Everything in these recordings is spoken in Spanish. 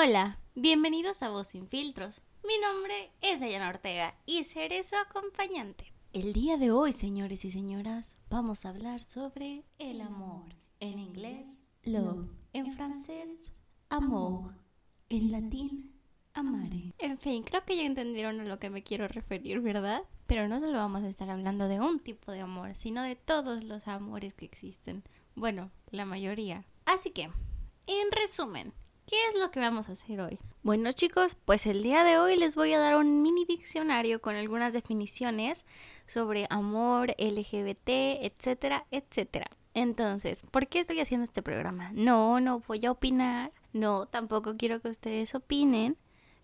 Hola, bienvenidos a Voz Sin Filtros. Mi nombre es Dayana Ortega y seré su acompañante. El día de hoy, señores y señoras, vamos a hablar sobre el amor. En inglés, love. En francés, amour. En latín, amare. En fin, creo que ya entendieron a lo que me quiero referir, ¿verdad? Pero no solo vamos a estar hablando de un tipo de amor, sino de todos los amores que existen. Bueno, la mayoría. Así que, en resumen, ¿qué es lo que vamos a hacer hoy? Bueno chicos, pues el día de hoy les voy a dar un mini diccionario con algunas definiciones sobre amor, LGBT, etcétera, etcétera. Entonces, ¿por qué estoy haciendo este programa? No, no voy a opinar, no, tampoco quiero que ustedes opinen,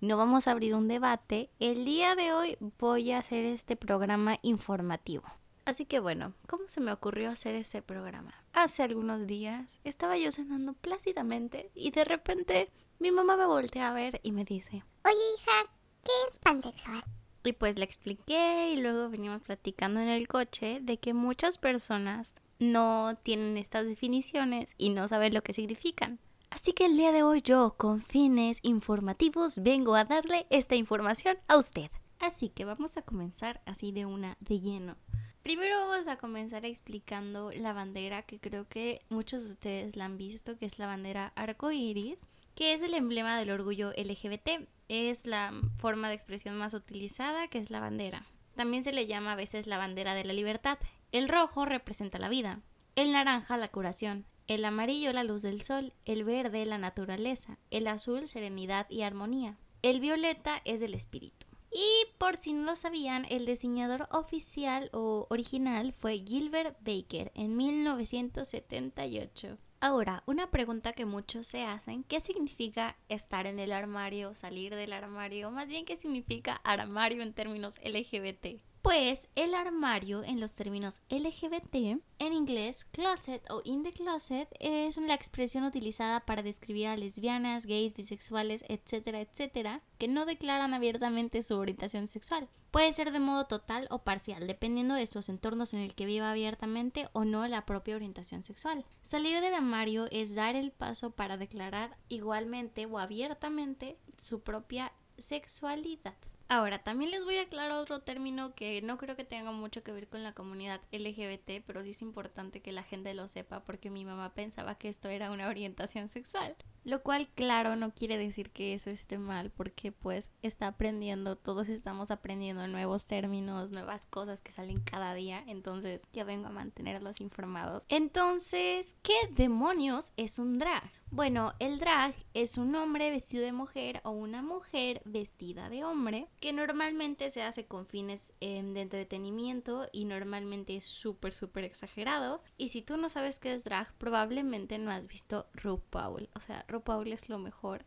no vamos a abrir un debate. El día de hoy voy a hacer este programa informativo. Así que bueno, ¿cómo se me ocurrió hacer ese programa? Hace algunos días estaba yo cenando plácidamente y de repente mi mamá me voltea a ver y me dice, Oye, hija, ¿qué es pansexual? Y pues le expliqué y luego venimos platicando en el coche de que muchas personas no tienen estas definiciones y no saben lo que significan. Así que el día de hoy yo, con fines informativos, vengo a darle esta información a usted. Así que vamos a comenzar así de una de lleno. Primero vamos a comenzar explicando la bandera que creo que muchos de ustedes la han visto, que es la bandera arco iris, que es el emblema del orgullo LGBT. Es la forma de expresión más utilizada, que es la bandera. También se le llama a veces la bandera de la libertad. El rojo representa la vida, el naranja la curación, el amarillo la luz del sol, el verde la naturaleza, el azul serenidad y armonía, el violeta es del espíritu. Y por si no lo sabían, el diseñador oficial o original fue Gilbert Baker en 1978. Ahora, una pregunta que muchos se hacen, ¿qué significa estar en el armario, salir del armario? Más bien, ¿qué significa armario en términos LGBT? Pues el armario en los términos LGBT, en inglés closet o in the closet, es la expresión utilizada para describir a lesbianas, gays, bisexuales, etcétera, etcétera, que no declaran abiertamente su orientación sexual. Puede ser de modo total o parcial, dependiendo de sus entornos en el que viva abiertamente o no la propia orientación sexual. Salir del armario es dar el paso para declarar igualmente o abiertamente su propia sexualidad. Ahora, también les voy a aclarar otro término que no creo que tenga mucho que ver con la comunidad LGBT, pero sí es importante que la gente lo sepa porque mi mamá pensaba que esto era una orientación sexual. Lo cual, claro, no quiere decir que eso esté mal porque pues está aprendiendo, todos estamos aprendiendo nuevos términos, nuevas cosas que salen cada día, entonces ya vengo a mantenerlos informados. Entonces, ¿qué demonios es un drag? Bueno, el drag es un hombre vestido de mujer o una mujer vestida de hombre que normalmente se hace con fines eh, de entretenimiento y normalmente es súper, súper exagerado. Y si tú no sabes qué es drag, probablemente no has visto RuPaul. O sea, RuPaul es lo mejor.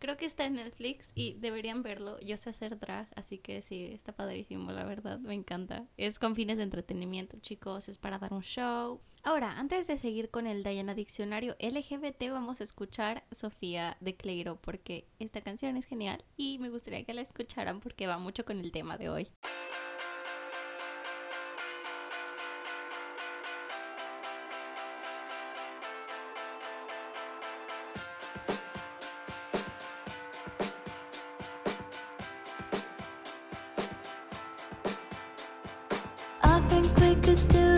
Creo que está en Netflix y deberían verlo. Yo sé hacer drag, así que sí, está padrísimo, la verdad, me encanta. Es con fines de entretenimiento, chicos, es para dar un show. Ahora, antes de seguir con el Diana Diccionario LGBT, vamos a escuchar Sofía de Cleiro porque esta canción es genial y me gustaría que la escucharan porque va mucho con el tema de hoy. Think we could do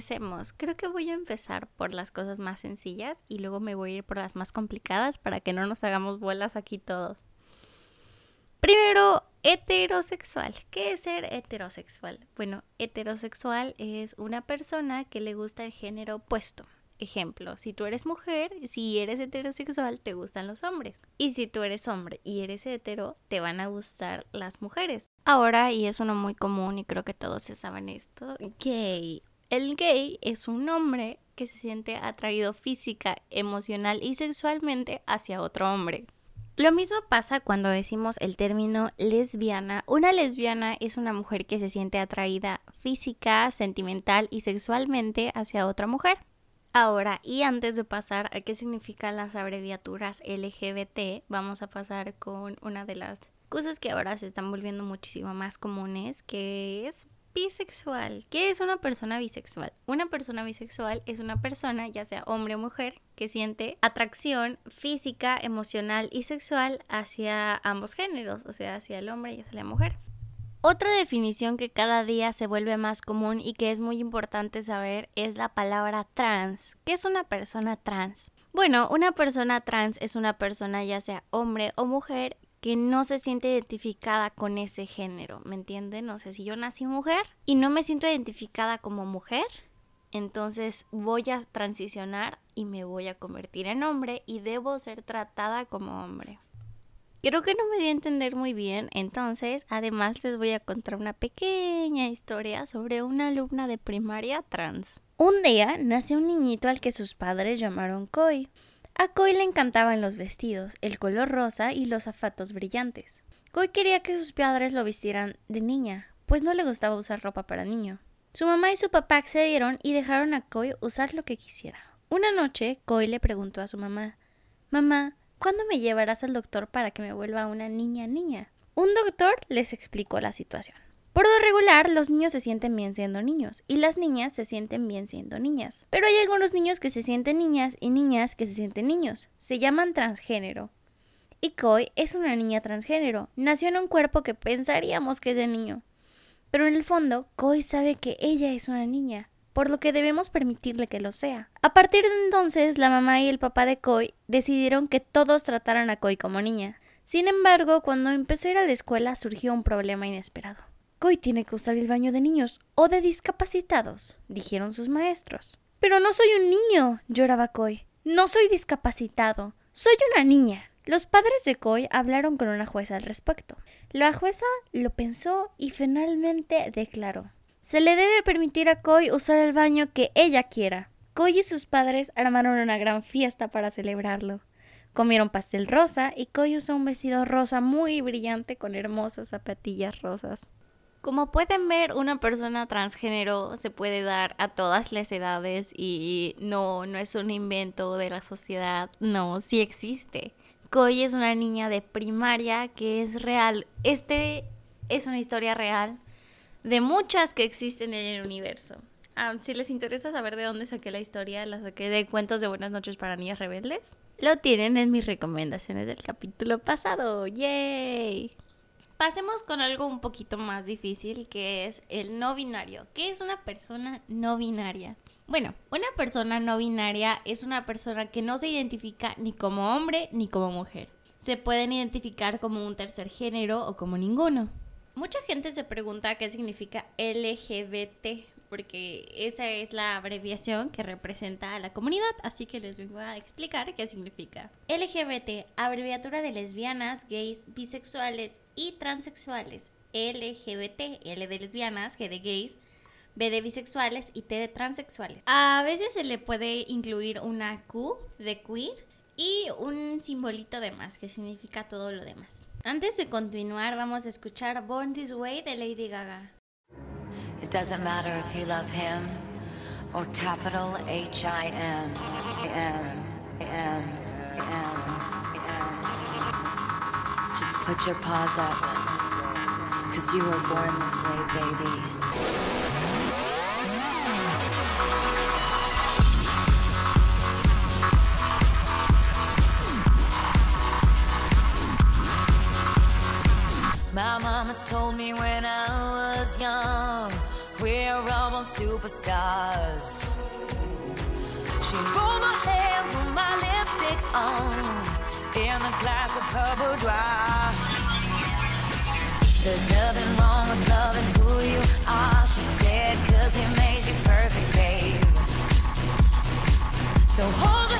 sí, regresemos. Creo que voy a empezar por las cosas más sencillas y luego me voy a ir por las más complicadas para que no nos hagamos bolas aquí todos. Primero, heterosexual. ¿Qué es ser heterosexual? Bueno, heterosexual es una persona que le gusta el género opuesto. Ejemplo, si tú eres mujer, si eres heterosexual, te gustan los hombres. Y si tú eres hombre y eres hetero, te van a gustar las mujeres. Ahora, y es uno muy común y creo que todos se saben esto, gay. El gay es un hombre que se siente atraído física, emocional y sexualmente hacia otro hombre. Lo mismo pasa cuando decimos el término lesbiana. Una lesbiana es una mujer que se siente atraída física, sentimental y sexualmente hacia otra mujer. Ahora, y antes de pasar a qué significan las abreviaturas LGBT, vamos a pasar con una de las cosas que ahora se están volviendo muchísimo más comunes, que es bisexual. ¿Qué es una persona bisexual? Una persona bisexual es una persona, ya sea hombre o mujer, que siente atracción física, emocional y sexual hacia ambos géneros, o sea, hacia el hombre y hacia la mujer. Otra definición que cada día se vuelve más común y que es muy importante saber es la palabra trans. ¿Qué es una persona trans? Bueno, una persona trans es una persona ya sea hombre o mujer que no se siente identificada con ese género, ¿me entienden? O sea, si yo nací mujer y no me siento identificada como mujer, entonces voy a transicionar y me voy a convertir en hombre y debo ser tratada como hombre. Creo que no me di a entender muy bien, entonces además les voy a contar una pequeña historia sobre una alumna de primaria trans. Un día nació un niñito al que sus padres llamaron Koi. A Koi le encantaban los vestidos, el color rosa y los zapatos brillantes. Koi quería que sus padres lo vistieran de niña, pues no le gustaba usar ropa para niño. Su mamá y su papá accedieron y dejaron a Koi usar lo que quisiera. Una noche, Koi le preguntó a su mamá, Mamá, ¿Cuándo me llevarás al doctor para que me vuelva una niña niña? Un doctor les explicó la situación. Por lo regular, los niños se sienten bien siendo niños y las niñas se sienten bien siendo niñas. Pero hay algunos niños que se sienten niñas y niñas que se sienten niños. Se llaman transgénero. Y Koi es una niña transgénero. Nació en un cuerpo que pensaríamos que es de niño. Pero en el fondo, Koi sabe que ella es una niña por lo que debemos permitirle que lo sea. A partir de entonces, la mamá y el papá de Koi decidieron que todos trataran a Koi como niña. Sin embargo, cuando empezó a ir a la escuela surgió un problema inesperado. Koi tiene que usar el baño de niños o de discapacitados, dijeron sus maestros. Pero no soy un niño, lloraba Koi. No soy discapacitado, soy una niña. Los padres de Koi hablaron con una jueza al respecto. La jueza lo pensó y finalmente declaró se le debe permitir a Koi usar el baño que ella quiera. Koi y sus padres armaron una gran fiesta para celebrarlo. Comieron pastel rosa y Koi usó un vestido rosa muy brillante con hermosas zapatillas rosas. Como pueden ver, una persona transgénero se puede dar a todas las edades y no, no es un invento de la sociedad, no, sí existe. Koi es una niña de primaria que es real. Este es una historia real de muchas que existen en el universo. Ah, si les interesa saber de dónde saqué la historia, la saqué de Cuentos de Buenas noches para Niñas Rebeldes. Lo tienen en mis recomendaciones del capítulo pasado. ¡Yay! Pasemos con algo un poquito más difícil, que es el no binario. ¿Qué es una persona no binaria? Bueno, una persona no binaria es una persona que no se identifica ni como hombre ni como mujer. Se pueden identificar como un tercer género o como ninguno. Mucha gente se pregunta qué significa LGBT, porque esa es la abreviación que representa a la comunidad, así que les vengo a explicar qué significa. LGBT, abreviatura de lesbianas, gays, bisexuales y transexuales. LGBT, L de lesbianas, G de gays, B de bisexuales y T de transexuales. A veces se le puede incluir una Q de queer y un simbolito de más que significa todo lo demás. Antes de continuar, vamos a escuchar Born This Way de Lady Gaga. It doesn't matter if you love him or capital H I M M M M M. Just put your paws up, cause you were born this way, baby. My mama told me when I was young, we're on superstars. She rolled my hair, put my lipstick on, in a glass of her boudoir. There's nothing wrong with loving who you are, she said, cause he made you perfect, babe. So hold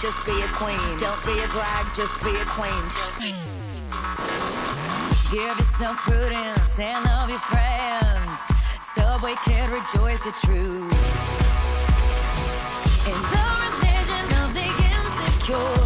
just be a queen. Don't be a drag, just be a queen. Give yourself prudence and love your friends. Subway kid, rejoice your truth. In the religion of the insecure,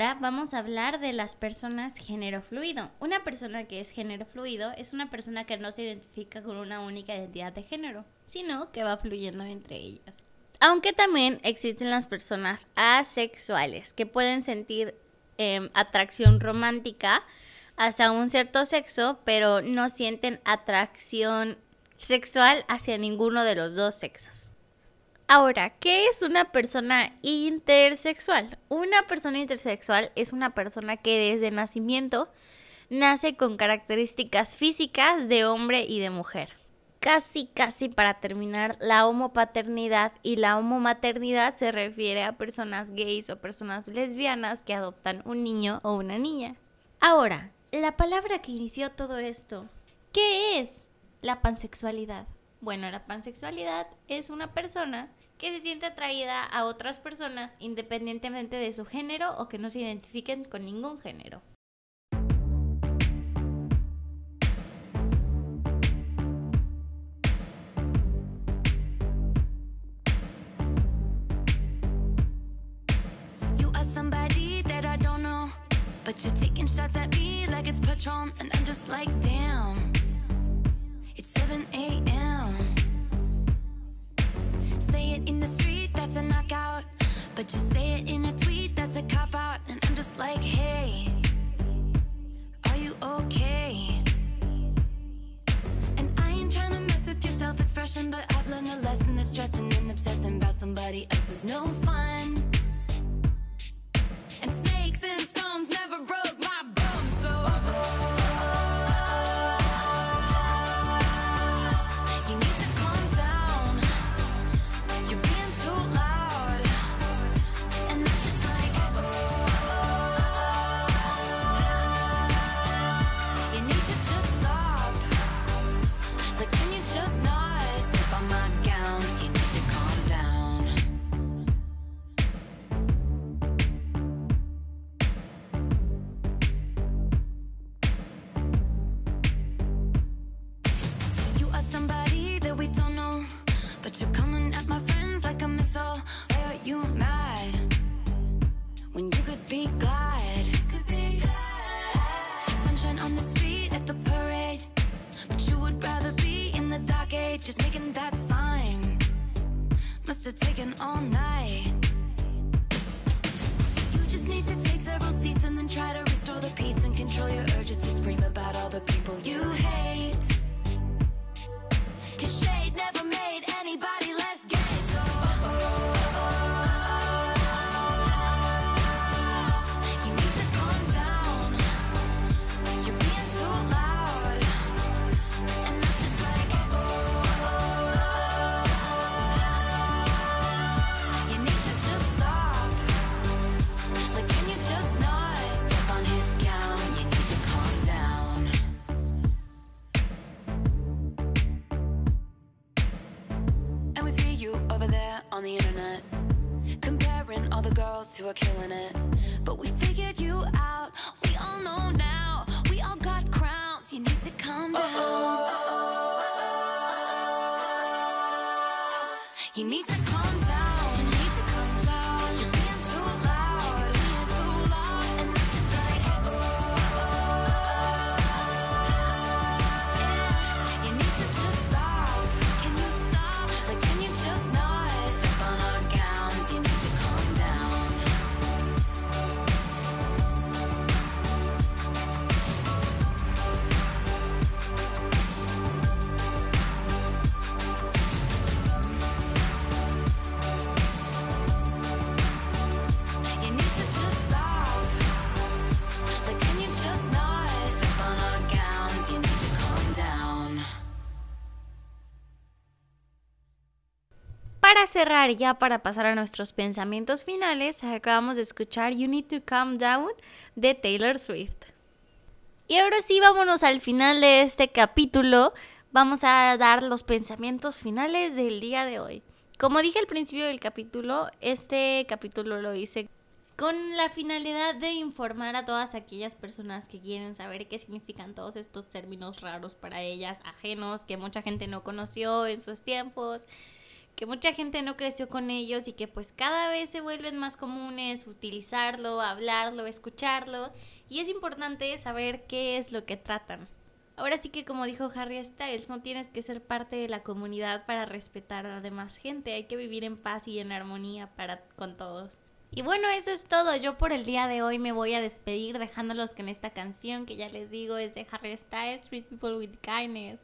Ahora vamos a hablar de las personas género fluido. Una persona que es género fluido es una persona que no se identifica con una única identidad de género, sino que va fluyendo entre ellas. Aunque también existen las personas asexuales que pueden sentir em, atracción romántica hacia un cierto sexo, pero no sienten atracción sexual hacia ninguno de los dos sexos. Ahora, ¿qué es una persona intersexual? Una persona intersexual es una persona que desde nacimiento nace con características físicas de hombre y de mujer. Casi, casi para terminar, la homopaternidad y la homomaternidad se refiere a personas gays o personas lesbianas que adoptan un niño o una niña. Ahora, la palabra que inició todo esto, ¿qué es la pansexualidad? Bueno, la pansexualidad es una persona que se siente atraída a otras personas independientemente de su género o que no se identifiquen con ningún género. But you're taking shots at me like it's Patron, and I'm just like, damn. It's 7 a.m. Say it in the street, that's a knockout. But you say it in a tweet, that's a cop out. And I'm just like, hey, are you okay? And I ain't trying to mess with your self expression, but I've learned a lesson that stressing and obsessing about somebody else is no fun. And snakes and stones never broke that sign. Must have taken all night. You just need to take several seats and then try to restore the peace and control your urges to scream about all the people you hate. Cause shade never made anybody We see you over there on the internet Comparing all the girls who are killing it. But we figured you out. We all know now. We all got crowns. You need to calm down. You cerrar, ya para pasar a nuestros pensamientos finales, acabamos de escuchar You Need to Calm Down de Taylor Swift. Y ahora sí, vámonos al final de este capítulo. Vamos a dar los pensamientos finales del día de hoy. Como dije al principio del capítulo, este capítulo lo hice con la finalidad de informar a todas aquellas personas que quieren saber qué significan todos estos términos raros para ellas, ajenos, que mucha gente no conoció en sus tiempos que mucha gente no creció con ellos y que pues cada vez se vuelven más comunes utilizarlo, hablarlo, escucharlo y es importante saber qué es lo que tratan. Ahora sí que como dijo Harry Styles, no tienes que ser parte de la comunidad para respetar a la demás gente, hay que vivir en paz y en armonía para con todos. Y bueno, eso es todo. Yo por el día de hoy me voy a despedir dejándolos con esta canción que ya les digo es de Harry Styles, Treat People with Kindness.